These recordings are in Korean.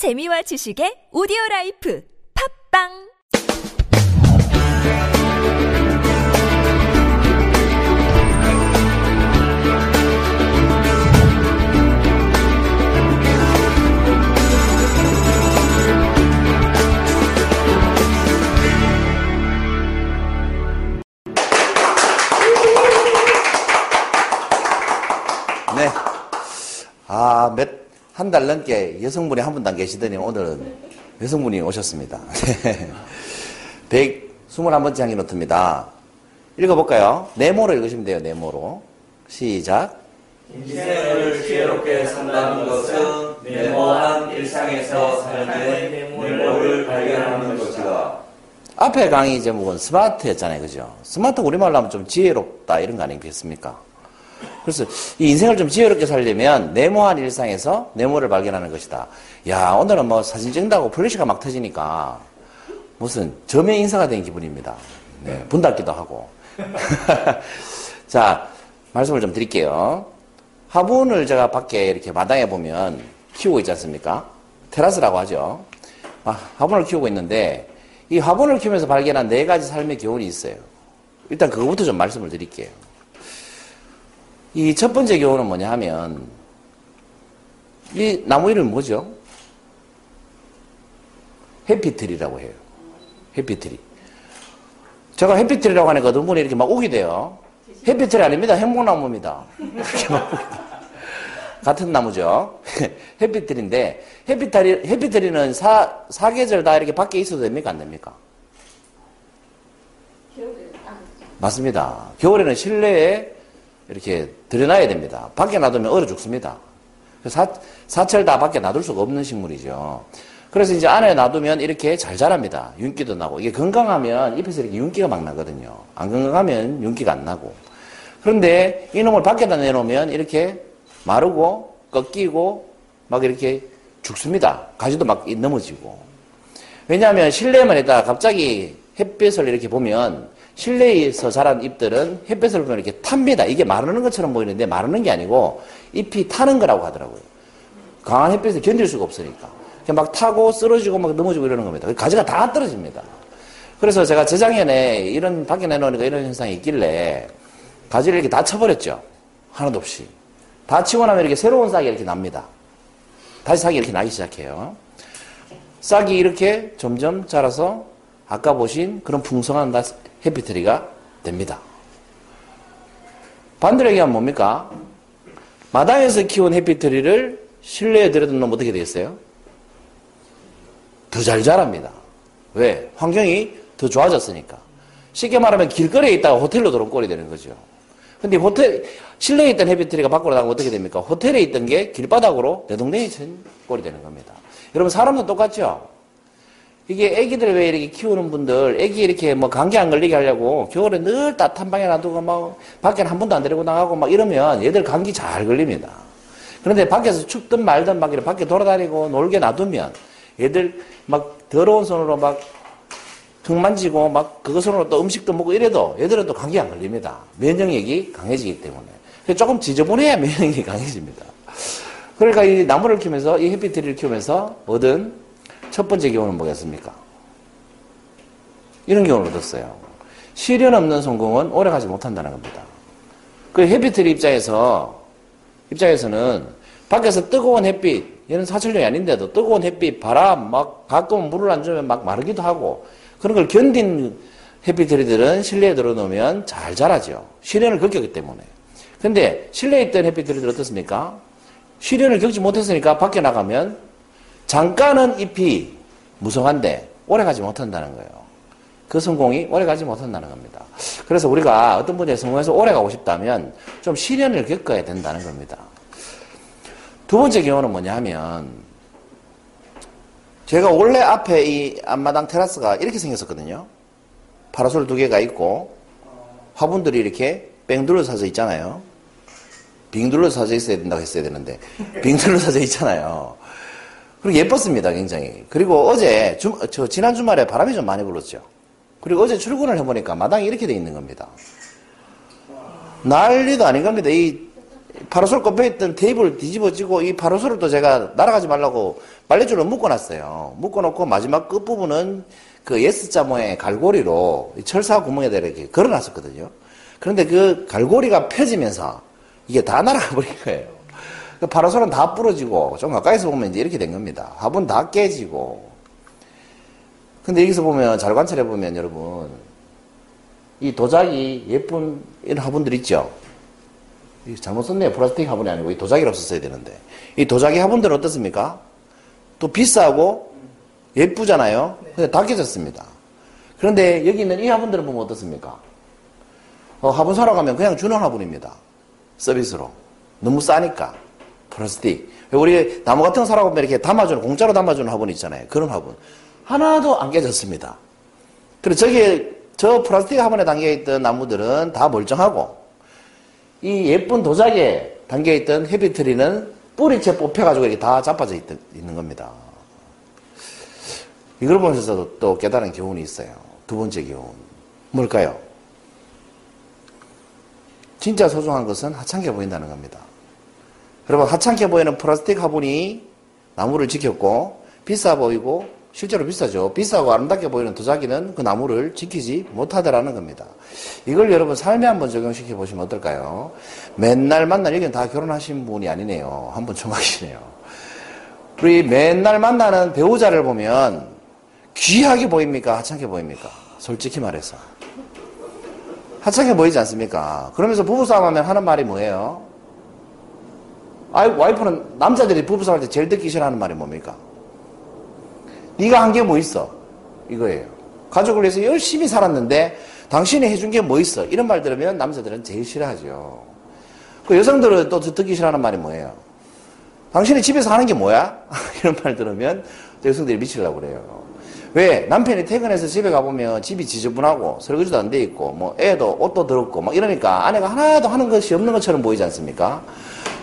재미와 지식의 오디오 라이프. 팝빵 한 달 넘게 여성분이 한 분도 안 계시더니 오늘은 여성분이 오셨습니다. 네. 121번째 항의 노트입니다. 읽어볼까요? 네모로 읽으시면 돼요, 네모로. 시작. 인생을 지혜롭게 산다는 것은 네모한 일상에서 삶의 네모를 발견하는 것이다. 앞에 강의 제목은 스마트였잖아요, 그죠? 스마트 우리말로 하면 좀 지혜롭다, 이런 거 아니겠습니까? 그래서 이 인생을 좀 지혜롭게 살려면 네모한 일상에서 네모를 발견하는 것이다. 야, 오늘은 뭐 사진 찍는다고 플래시가 막 터지니까 무슨 점의 인사가 된 기분입니다. 네, 분닫기도 하고. 자, 말씀을 좀 드릴게요. 화분을 제가 밖에 이렇게 마당에 보면 키우고 있지 않습니까? 테라스라고 하죠. 아, 화분을 키우고 있는데 이 화분을 키우면서 발견한 네 가지 삶의 교훈이 있어요. 일단 그거부터 좀 말씀을 드릴게요. 이 첫 번째 교훈은 뭐냐 하면, 이 나무 이름이 뭐죠? 해피트리라고 해요. 해피트리. 제가 해피트리라고 하니까 어떤 분이 이렇게 막 오게 돼요. 해피트리 아닙니다. 행복나무입니다. 같은 나무죠. 해피트리인데, 해피트리, 해피트리는 사, 사계절 다 이렇게 밖에 있어도 됩니까? 안 됩니까? 맞습니다. 겨울에는 실내에 이렇게 들여놔야 됩니다. 밖에 놔두면 얼어 죽습니다. 사, 사철 다 밖에 놔둘 수가 없는 식물이죠. 그래서 이제 안에 놔두면 이렇게 잘 자랍니다. 윤기도 나고. 이게 건강하면 잎에서 이렇게 윤기가 막 나거든요. 안 건강하면 윤기가 안 나고. 그런데 이놈을 밖에다 내놓으면 이렇게 마르고 꺾이고 막 이렇게 죽습니다. 가지도 막 넘어지고. 왜냐하면 실내에만 있다가 갑자기 햇빛을 이렇게 보면 실내에서 자란 잎들은 햇빛을 보면 이렇게 탑니다. 이게 마르는 것처럼 보이는데 마르는 게 아니고 잎이 타는 거라고 하더라고요. 강한 햇빛을 견딜 수가 없으니까. 막 타고 쓰러지고 막 넘어지고 이러는 겁니다. 가지가 다 떨어집니다. 그래서 제가 재작년에 이런 밖에 내놓으니까 이런 현상이 있길래 가지를 이렇게 다 쳐버렸죠. 하나도 없이. 다 치고 나면 이렇게 새로운 싹이 이렇게 납니다. 다시 싹이 이렇게 나기 시작해요. 싹이 이렇게 점점 자라서 아까 보신 그런 풍성한 해피트리가 됩니다. 반대로 얘기하면 뭡니까? 마당에서 키운 해피트리를 실내에 들여놓으면 어떻게 되겠어요? 더 잘 자랍니다. 왜? 환경이 더 좋아졌으니까. 쉽게 말하면 길거리에 있다가 호텔로 들어온 꼴이 되는 거죠. 근데 호텔, 실내에 있던 해피트리가 밖으로 나가면 어떻게 됩니까? 호텔에 있던 게 길바닥으로 내동댕이 친 꼴이 되는 겁니다. 여러분, 사람도 똑같죠? 이게 애기들 왜 이렇게 키우는 분들, 애기 이렇게 뭐 감기 안 걸리게 하려고 겨울에 늘 따뜻한 방에 놔두고 막 밖에 한 번도 안 데리고 나가고 막 이러면 얘들 감기 잘 걸립니다. 그런데 밖에서 춥든 말든 막 이렇게 밖에 돌아다니고 놀게 놔두면 얘들 막 더러운 손으로 막 흙 만지고 막 그것으로 또 음식도 먹고 이래도 얘들은 또 감기 안 걸립니다. 면역력이 강해지기 때문에. 조금 지저분해야 면역력이 강해집니다. 그러니까 이 나무를 키우면서 이 햇빛트리를 키우면서 얻은 첫 번째 교훈은 뭐겠습니까? 이런 교훈을 얻었어요. 시련 없는 성공은 오래 가지 못한다는 겁니다. 그 햇빛트리 입장에서, 입장에서는 밖에서 뜨거운 햇빛, 얘는 사철용이 아닌데도 뜨거운 햇빛, 바람, 막 가끔 물을 안 주면 막 마르기도 하고 그런 걸 견딘 햇빛트리들은 실내에 들어놓으면 잘 자라죠. 시련을 겪었기 때문에. 근데 실내에 있던 햇빛트리들 어떻습니까? 시련을 겪지 못했으니까 밖에 나가면 잠깐은 잎이 무성한데 오래 가지 못한다는 거예요. 그 성공이 오래 가지 못한다는 겁니다. 그래서 우리가 어떤 분야에 성공해서 오래 가고 싶다면 좀 시련을 겪어야 된다는 겁니다. 두 번째 경우는 뭐냐 하면 제가 원래 앞에 이 앞마당 테라스가 이렇게 생겼었거든요. 파라솔 두 개가 있고 화분들이 이렇게 뺑 둘러서져 있잖아요. 빙 둘러서져 있어야 된다고 했어야 되는데 빙 둘러서져 있잖아요. 그리고 예뻤습니다, 굉장히. 그리고 어제, 주, 저, 지난 주말에 바람이 좀 많이 불었죠. 그리고 어제 출근을 해보니까 마당이 이렇게 돼 있는 겁니다. 난리도 아닌 겁니다. 이 파라솔 꼽혀 있던 테이블 뒤집어지고 이 파라솔을 또 제가 날아가지 말라고 빨래줄로 묶어놨어요. 묶어놓고 마지막 끝부분은 그 S자 모양의 갈고리로 철사 구멍에다 이렇게 걸어놨었거든요. 그런데 그 갈고리가 펴지면서 이게 다 날아가 버린 거예요. 그 파라솔은 다 부러지고 좀 가까이서 보면 이제 이렇게 된 겁니다. 화분 다 깨지고. 근데 여기서 보면 잘 관찰해 보면 여러분 이 도자기 예쁜 이런 화분들 있죠. 잘못 썼네요. 플라스틱 화분이 아니고 이 도자기라고 썼어야 되는데 이 도자기 화분들은 어떻습니까? 또 비싸고 예쁘잖아요. 근데 다 깨졌습니다. 그런데 여기 있는 이 화분들은 보면 어떻습니까? 어, 화분 사러 가면 그냥 주는 화분입니다. 서비스로. 너무 싸니까. 플라스틱. 우리 나무 같은 가면 이렇게 담아주는, 공짜로 담아주는 화분 있잖아요. 그런 화분. 하나도 안 깨졌습니다. 그리고 저기, 저 플라스틱 화분에 담겨있던 나무들은 다 멀쩡하고, 이 예쁜 도자기에 담겨있던 헤비트리는 뿌리채 뽑혀가지고 이렇게 다 자빠져 있, 는 겁니다. 이걸 보면서 또 깨달은 교훈이 있어요. 두 번째 교훈. 뭘까요? 진짜 소중한 것은 하찮게 보인다는 겁니다. 여러분, 하찮게 보이는 플라스틱 화분이 나무를 지켰고, 비싸 보이고, 실제로 비싸죠. 비싸고 아름답게 보이는 도자기는 그 나무를 지키지 못하더라는 겁니다. 이걸 여러분 삶에 한번 적용시켜 보시면 어떨까요? 맨날 만날 여기는 다 결혼하신 분이 아니네요. 한번 청하시네요. 우리 맨날 만나는 배우자를 보면 귀하게 보입니까? 하찮게 보입니까? 솔직히 말해서. 하찮게 보이지 않습니까? 그러면서 부부싸움 하면 하는 말이 뭐예요? 아이, 와이프는 남자들이 부부싸움 할때 제일 듣기 싫어하는 말이 뭡니까? 네가 한 게 뭐 있어? 이거예요. 가족을 위해서 열심히 살았는데 당신이 해준 게 뭐 있어? 이런 말 들으면 남자들은 제일 싫어하죠. 그 여성들은 또 듣기 싫어하는 말이 뭐예요? 당신이 집에서 하는 게 뭐야? 이런 말 들으면 여성들이 미치려고 그래요. 왜? 남편이 퇴근해서 집에 가보면 집이 지저분하고 설거지도 안 돼 있고 뭐 애도 옷도 더럽고 막 이러니까 아내가 하나도 하는 것이 없는 것처럼 보이지 않습니까?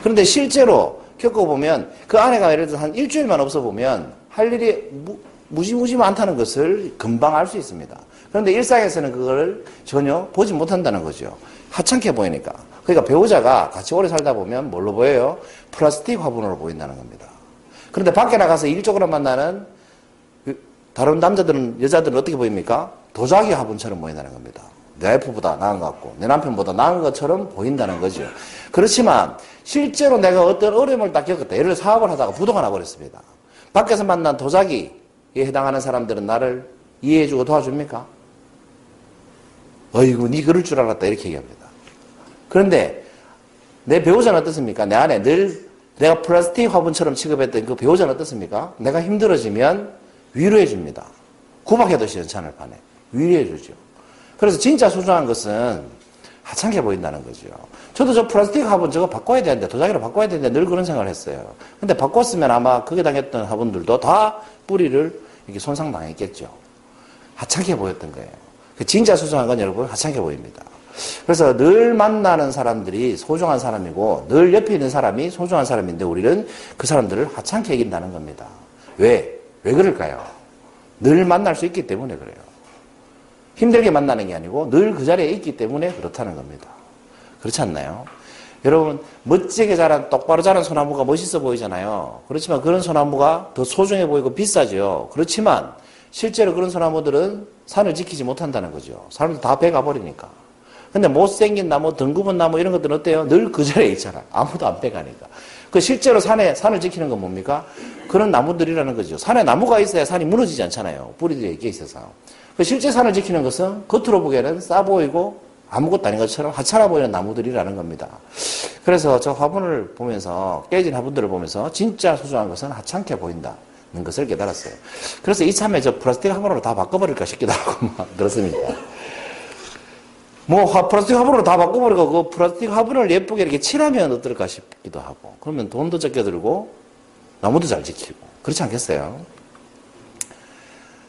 그런데 실제로 겪어보면 그 아내가 예를 들어서 한 일주일만 없어 보면 할 일이 무, 무지무지 많다는 것을 금방 알 수 있습니다. 그런데 일상에서는 그걸 전혀 보지 못한다는 거죠. 하찮게 보이니까. 그러니까 배우자가 같이 오래 살다 보면 뭘로 보여요? 플라스틱 화분으로 보인다는 겁니다. 그런데 밖에 나가서 일적으로 만나는 그 다른 남자들은, 여자들은 어떻게 보입니까? 도자기 화분처럼 보인다는 겁니다. 내 와이프보다 나은 것 같고, 내 남편보다 나은 것처럼 보인다는 거죠. 그렇지만, 실제로 내가 어떤 어려움을 딱 겪었다. 예를 들어 사업을 하다가 부도가 나버렸습니다. 밖에서 만난 도자기에 해당하는 사람들은 나를 이해해주고 도와줍니까? 어이구, 니 그럴 줄 알았다. 이렇게 얘기합니다. 그런데 내 배우자는 어떻습니까? 내 안에 늘 내가 플라스틱 화분처럼 취급했던 그 배우자는 어떻습니까? 내가 힘들어지면 위로해줍니다. 구박해도 시원찮을 판에. 위로해주죠. 그래서 진짜 소중한 것은 하찮게 보인다는 거죠. 저도 저 플라스틱 화분 저거 바꿔야 되는데, 도자기로 바꿔야 되는데 늘 그런 생각을 했어요. 근데 바꿨으면 아마 거기에 당했던 화분들도 다 뿌리를 이렇게 손상당했겠죠. 하찮게 보였던 거예요. 그 진짜 소중한 건 여러분 하찮게 보입니다. 그래서 늘 만나는 사람들이 소중한 사람이고 늘 옆에 있는 사람이 소중한 사람인데 우리는 그 사람들을 하찮게 여긴다는 겁니다. 왜? 왜 그럴까요? 늘 만날 수 있기 때문에 그래요. 힘들게 만나는 게 아니고 늘 그 자리에 있기 때문에 그렇다는 겁니다. 그렇지 않나요? 여러분 멋지게 자란 똑바로 자란 소나무가 멋있어 보이잖아요. 그렇지만 그런 소나무가 더 소중해 보이고 비싸죠. 그렇지만 실제로 그런 소나무들은 산을 지키지 못한다는 거죠. 사람들 다 베가 버리니까. 근데 못생긴 나무, 덩굽은 나무 이런 것들은 어때요? 늘 그 자리에 있잖아. 아무도 안 빼가니까. 그 실제로 산에 산을 지키는 건 뭡니까? 그런 나무들이라는 거죠. 산에 나무가 있어야 산이 무너지지 않잖아요. 뿌리들이 이렇게 있어서. 그 실제 산을 지키는 것은 겉으로 보기에는 싸 보이고 아무것도 아닌 것처럼 하찮아 보이는 나무들이라는 겁니다. 그래서 저 화분을 보면서 깨진 화분들을 보면서 진짜 소중한 것은 하찮게 보인다는 것을 깨달았어요. 그래서 이참에 저 플라스틱 화분으로 다 바꿔버릴까 싶기도 하고 막 그렇습니다. 뭐 화, 플라스틱 화분으로 다 바꿔버리고 그 플라스틱 화분을 예쁘게 이렇게 칠하면 어떨까 싶기도 하고 그러면 돈도 적게 들고 나무도 잘 지키고 그렇지 않겠어요?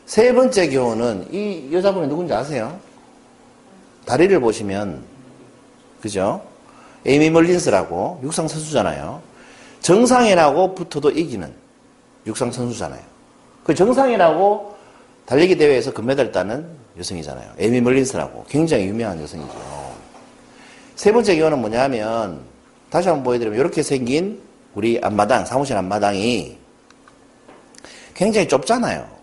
세 번째 교훈은 이 여자분이 누군지 아세요? 다리를 보시면 그죠? 에이미 멀린스라고 육상 선수잖아요. 정상인하고 붙어도 이기는 육상 선수잖아요. 그 정상인하고 달리기 대회에서 금메달 따는 여성이잖아요. 에미 멀린스라고 굉장히 유명한 여성이죠. 세 번째 교훈은 뭐냐면 다시 한번 보여드리면 이렇게 생긴 우리 앞마당, 사무실 앞마당이 굉장히 좁잖아요.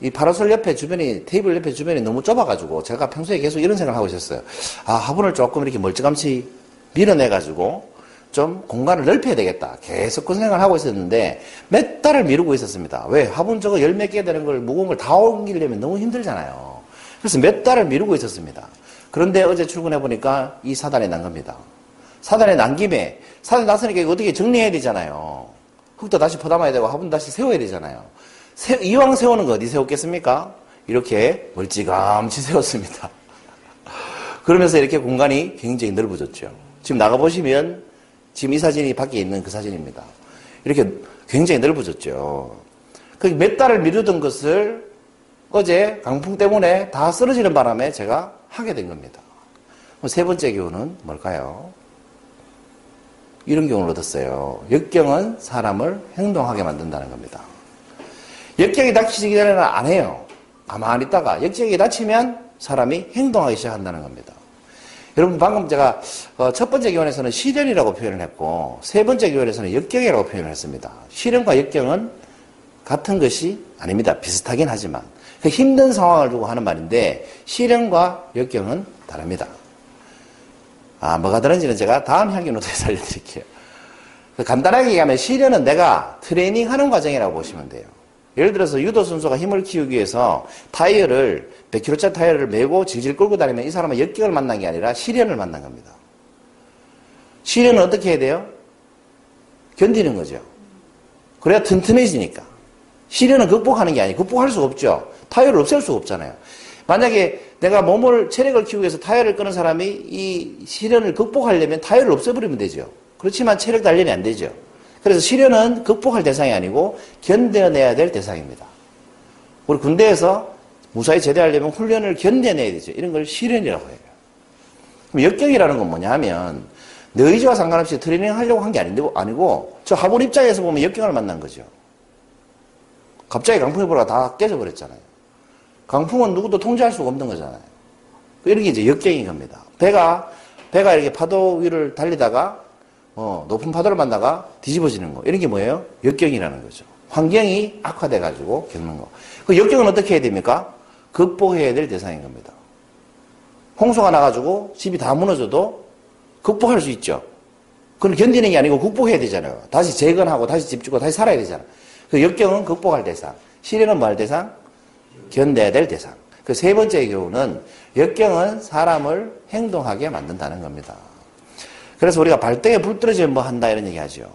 이 파라솔 옆에 주변이, 테이블 옆에 주변이 너무 좁아가지고 제가 평소에 계속 이런 생각을 하고 있었어요. 아, 화분을 조금 이렇게 멀찌감치 밀어내가지고 좀 공간을 넓혀야 되겠다. 계속 그 생각을 하고 있었는데 몇 달을 미루고 있었습니다. 왜? 화분 저거 열 몇 개 되는 걸 무거운 걸 다 옮기려면 너무 힘들잖아요. 그래서 몇 달을 미루고 있었습니다. 그런데 어제 출근해 보니까 이 사단이 난 겁니다. 사단이 난 김에 사단이 났으니까 어떻게 정리해야 되잖아요. 흙도 다시 퍼담아야 되고 화분 다시 세워야 되잖아요. 세, 이왕 세우는 거 어디 세웠겠습니까? 이렇게 멀찌감치 세웠습니다. 그러면서 이렇게 공간이 굉장히 넓어졌죠. 지금 나가보시면 지금 이 사진이 밖에 있는 그 사진입니다. 이렇게 굉장히 넓어졌죠. 그 몇 달을 미루던 것을 어제 강풍 때문에 다 쓰러지는 바람에 제가 하게 된 겁니다. 세 번째 교훈은 뭘까요? 이런 교훈을 얻었어요. 역경은 사람을 행동하게 만든다는 겁니다. 역경이 닥치기 전에는 안 해요. 가만히 있다가 역경이 닥치면 사람이 행동하기 시작한다는 겁니다. 여러분 방금 제가 어, 첫 번째 교훈에서는 시련이라고 표현을 했고 세 번째 교훈에서는 역경이라고 표현을 했습니다. 시련과 역경은 같은 것이 아닙니다. 비슷하긴 하지만 그 힘든 상황을 두고 하는 말인데 시련과 역경은 다릅니다. 아 뭐가 다른지는 제가 다음 향기 노트에서 알려드릴게요. 그 간단하게 얘기하면 시련은 내가 트레이닝하는 과정이라고 보시면 돼요. 예를 들어서 유도 선수가 힘을 키우기 위해서 타이어를 100kg짜리 타이어를 메고 질질 끌고 다니면 이 사람은 역경을 만난 게 아니라 시련을 만난 겁니다. 시련은 어떻게 해야 돼요? 견디는 거죠. 그래야 튼튼해지니까. 시련은 극복하는 게 아니고 극복할 수가 없죠. 타이어를 없앨 수가 없잖아요. 만약에 내가 몸을 체력을 키우기 위해서 타이어를 끄는 사람이 이 시련을 극복하려면 타이어를 없애버리면 되죠. 그렇지만 체력 단련이 안 되죠. 그래서 시련은 극복할 대상이 아니고 견뎌내야 될 대상입니다. 우리 군대에서 무사히 제대하려면 훈련을 견뎌내야 되죠. 이런 걸 시련이라고 해요. 그럼 역경이라는 건 뭐냐 하면 내 의지와 상관없이 트레이닝 하려고 한 게 아니고 저 하본 입장에서 보면 역경을 만난 거죠. 갑자기 강풍이 불어가 다 깨져버렸잖아요. 강풍은 누구도 통제할 수가 없는 거잖아요. 이런 게 이제 역경인 겁니다. 배가, 배가 이렇게 파도 위를 달리다가 어, 높은 파도를 만나가 뒤집어지는 거. 이런 게 뭐예요? 역경이라는 거죠. 환경이 악화돼가지고 겪는 거. 그 역경은 어떻게 해야 됩니까? 극복해야 될 대상인 겁니다. 홍수가 나가지고 집이 다 무너져도 극복할 수 있죠. 그걸 견디는 게 아니고 극복해야 되잖아요. 다시 재건하고 다시 집 짓고 다시 살아야 되잖아요. 그 역경은 극복할 대상. 시련은 뭐 할 대상? 견뎌야 될 대상. 그 세 번째 경우는 역경은 사람을 행동하게 만든다는 겁니다. 그래서 우리가 발등에 불 떨어지면 뭐 한다 이런 얘기 하죠.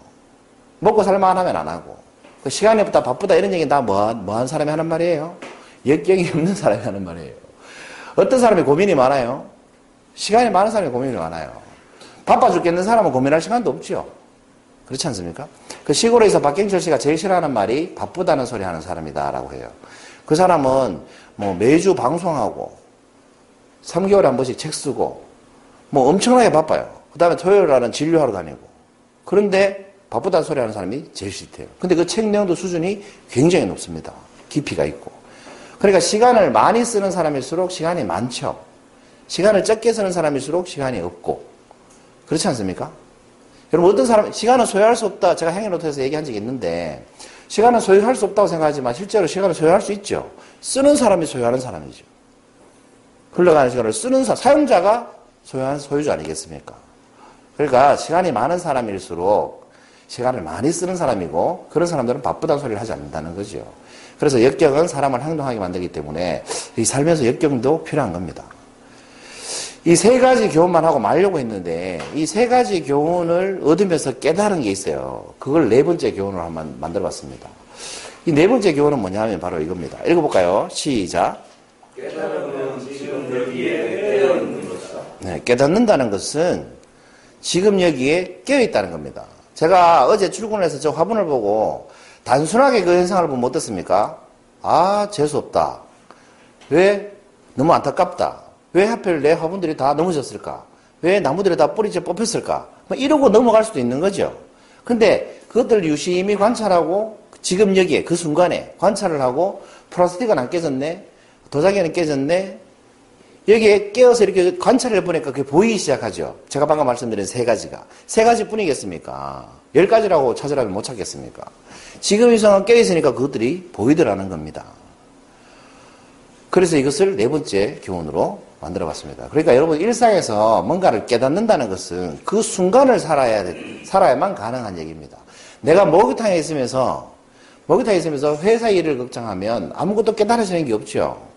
먹고 살만 하면 안 하고. 그 시간이 없다 바쁘다 이런 얘기 다 뭐, 뭐한 사람이 하는 말이에요? 역경이 없는 사람이 하는 말이에요. 어떤 사람이 고민이 많아요? 시간이 많은 사람이 고민이 많아요. 바빠 죽겠는 사람은 고민할 시간도 없죠. 그렇지 않습니까? 그 시골에서 박경철 씨가 제일 싫어하는 말이 바쁘다는 소리 하는 사람이다라고 해요. 그 사람은 뭐 매주 방송하고 3개월에 한 번씩 책 쓰고 뭐 엄청나게 바빠요. 그 다음에 토요일 날은 진료하러 다니고. 그런데 바쁘다는 소리 하는 사람이 제일 싫대요. 근데 그 책 내용도 수준이 굉장히 높습니다. 깊이가 있고. 그러니까 시간을 많이 쓰는 사람일수록 시간이 많죠. 시간을 적게 쓰는 사람일수록 시간이 없고. 그렇지 않습니까? 여러분, 어떤 사람, 시간은 소유할 수 없다. 제가 행위노트에서 얘기한 적이 있는데, 시간은 소유할 수 없다고 생각하지만, 실제로 시간을 소유할 수 있죠. 쓰는 사람이 소유하는 사람이죠. 흘러가는 시간을 쓰는 사, 사용자가 소유한 소유주 아니겠습니까? 그러니까 시간이 많은 사람일수록 시간을 많이 쓰는 사람이고 그런 사람들은 바쁘다는 소리를 하지 않는다는 거죠. 그래서 역경은 사람을 행동하게 만들기 때문에 이 살면서 역경도 필요한 겁니다. 이 세 가지 교훈만 하고 말려고 했는데 이 세 가지 교훈을 얻으면서 깨달은 게 있어요. 그걸 네 번째 교훈으로 한번 만들어 봤습니다. 이 네 번째 교훈은 뭐냐면 바로 이겁니다. 읽어볼까요? 시작. 깨달음은 지금 여기에 깨어 있는 것이다. 네, 깨닫는다는 것은 지금 여기에 깨어 있다는 겁니다. 제가 어제 출근해서 저 화분을 보고 단순하게 그 현상을 보면 어떻습니까? 아, 재수없다. 왜? 너무 안타깝다. 왜 하필 내 화분들이 다 넘어졌을까? 왜 나무들이 다 뿌리째 뽑혔을까? 뭐 이러고 넘어갈 수도 있는 거죠. 근데 그것들 유심히 관찰하고 지금 여기에 그 순간에 관찰을 하고 플라스틱은 안 깨졌네. 도자기는 깨졌네. 여기에 깨어서 이렇게 관찰을 해보니까 그게 보이기 시작하죠. 제가 방금 말씀드린 세 가지가. 세 가지 뿐이겠습니까? 열 가지라고 찾으라면 못 찾겠습니까? 지금 이 상황 깨어있으니까 그것들이 보이더라는 겁니다. 그래서 이것을 네 번째 교훈으로 만들어 봤습니다. 그러니까 여러분 일상에서 뭔가를 깨닫는다는 것은 그 순간을 살아야, 돼- 살아야만 가능한 얘기입니다. 내가 목욕탕에 있으면서, 목욕탕에 있으면서 회사 일을 걱정하면 아무것도 깨달아지는 게 없죠.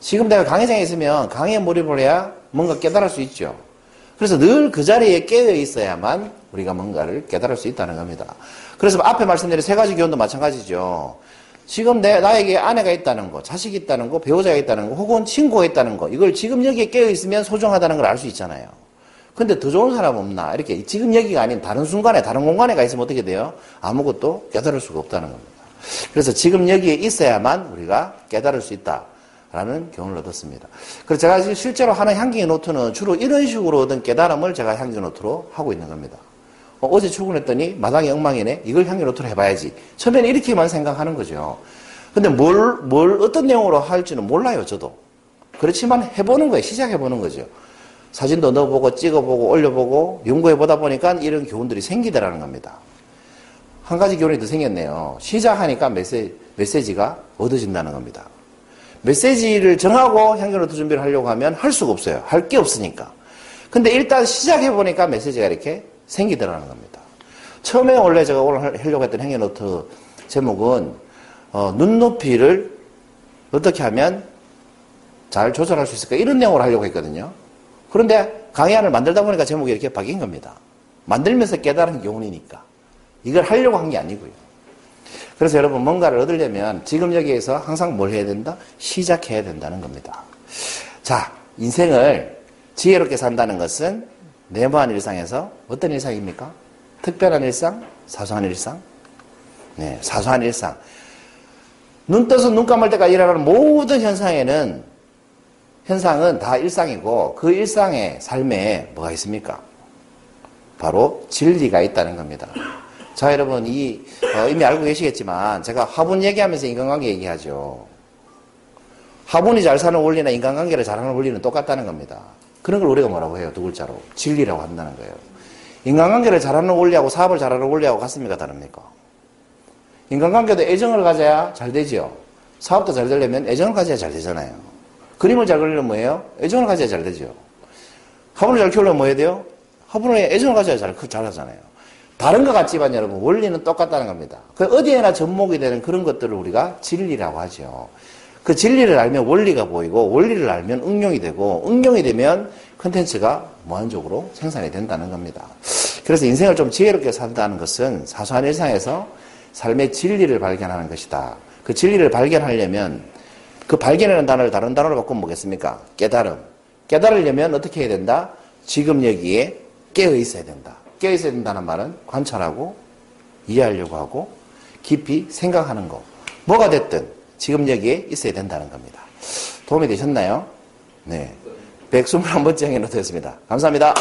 지금 내가 강의장에 있으면 강의에 몰입을 해야 뭔가 깨달을 수 있죠. 그래서 늘 그 자리에 깨어 있어야만 우리가 뭔가를 깨달을 수 있다는 겁니다. 그래서 앞에 말씀드린 세 가지 교훈도 마찬가지죠. 지금 내, 나에게 아내가 있다는 거, 자식이 있다는 거, 배우자가 있다는 거, 혹은 친구가 있다는 거, 이걸 지금 여기에 깨어 있으면 소중하다는 걸 알 수 있잖아요. 근데 더 좋은 사람 없나? 이렇게 지금 여기가 아닌 다른 순간에, 다른 공간에 가 있으면 어떻게 돼요? 아무것도 깨달을 수가 없다는 겁니다. 그래서 지금 여기에 있어야만 우리가 깨달을 수 있다. 라는 교훈을 얻었습니다. 그래서 제가 실제로 하는 향기 노트는 주로 이런 식으로 얻은 깨달음을 제가 향기 노트로 하고 있는 겁니다. 어, 제 출근했더니 마당이 엉망이네? 이걸 향기 노트로 해봐야지. 처음에는 이렇게만 생각하는 거죠. 근데 뭘, 뭘 어떤 내용으로 할지는 몰라요, 저도. 그렇지만 해보는 거예요. 시작해보는 거죠. 사진도 넣어보고 찍어보고 올려보고 연구해보다 보니까 이런 교훈들이 생기더라는 겁니다. 한 가지 교훈이 더 생겼네요. 시작하니까 메시지, 메시지가 얻어진다는 겁니다. 메시지를 정하고 향기노트 준비를 하려고 하면 할 수가 없어요. 할 게 없으니까. 근데 일단 시작해보니까 메시지가 이렇게 생기더라는 겁니다. 처음에 원래 제가 오늘 하려고 했던 향기노트 제목은 어, 눈높이를 어떻게 하면 잘 조절할 수 있을까 이런 내용으로 하려고 했거든요. 그런데 강의안을 만들다 보니까 제목이 이렇게 바뀐 겁니다. 만들면서 깨달은 교훈이니까. 이걸 하려고 한 게 아니고요. 그래서 여러분 뭔가를 얻으려면 지금 여기에서 항상 뭘 해야 된다? 시작해야 된다는 겁니다. 자, 인생을 지혜롭게 산다는 것은 네모한 일상에서 어떤 일상입니까? 특별한 일상? 사소한 일상? 네, 사소한 일상. 눈 떠서 눈 감을 때까지 일어나는 모든 현상에는 현상은 다 일상이고 그 일상의 삶에 뭐가 있습니까? 바로 진리가 있다는 겁니다. 자, 여러분, 이, 어, 이미 알고 계시겠지만, 제가 화분 얘기하면서 인간관계 얘기하죠. 화분이 잘 사는 원리나 인간관계를 잘하는 원리는 똑같다는 겁니다. 그런 걸 우리가 뭐라고 해요? 두 글자로. 진리라고 한다는 거예요. 인간관계를 잘하는 원리하고 사업을 잘하는 원리하고 같습니까? 다릅니까? 인간관계도 애정을 가져야 잘 되죠. 사업도 잘 되려면 애정을 가져야 잘 되잖아요. 그림을 잘 그리려면 뭐예요? 애정을 가져야 잘 되죠. 화분을 잘 키우려면 뭐 해야 돼요? 화분에 애정을 가져야 잘, 잘 하잖아요. 다른 것 같지만 여러분, 원리는 똑같다는 겁니다. 그 어디에나 접목이 되는 그런 것들을 우리가 진리라고 하죠. 그 진리를 알면 원리가 보이고, 원리를 알면 응용이 되고, 응용이 되면 컨텐츠가 무한적으로 생산이 된다는 겁니다. 그래서 인생을 좀 지혜롭게 산다는 것은 사소한 일상에서 삶의 진리를 발견하는 것이다. 그 진리를 발견하려면 그 발견하는 단어를 다른 단어로 바꾸면 뭐겠습니까? 깨달음. 깨달으려면 어떻게 해야 된다? 지금 여기에 깨어 있어야 된다. 깨어 있어야 된다는 말은 관찰하고 이해하려고 하고 깊이 생각하는 거. 뭐가 됐든 지금 여기에 있어야 된다는 겁니다. 도움이 되셨나요? 네. 121번째 행위 노트였습니다. 감사합니다.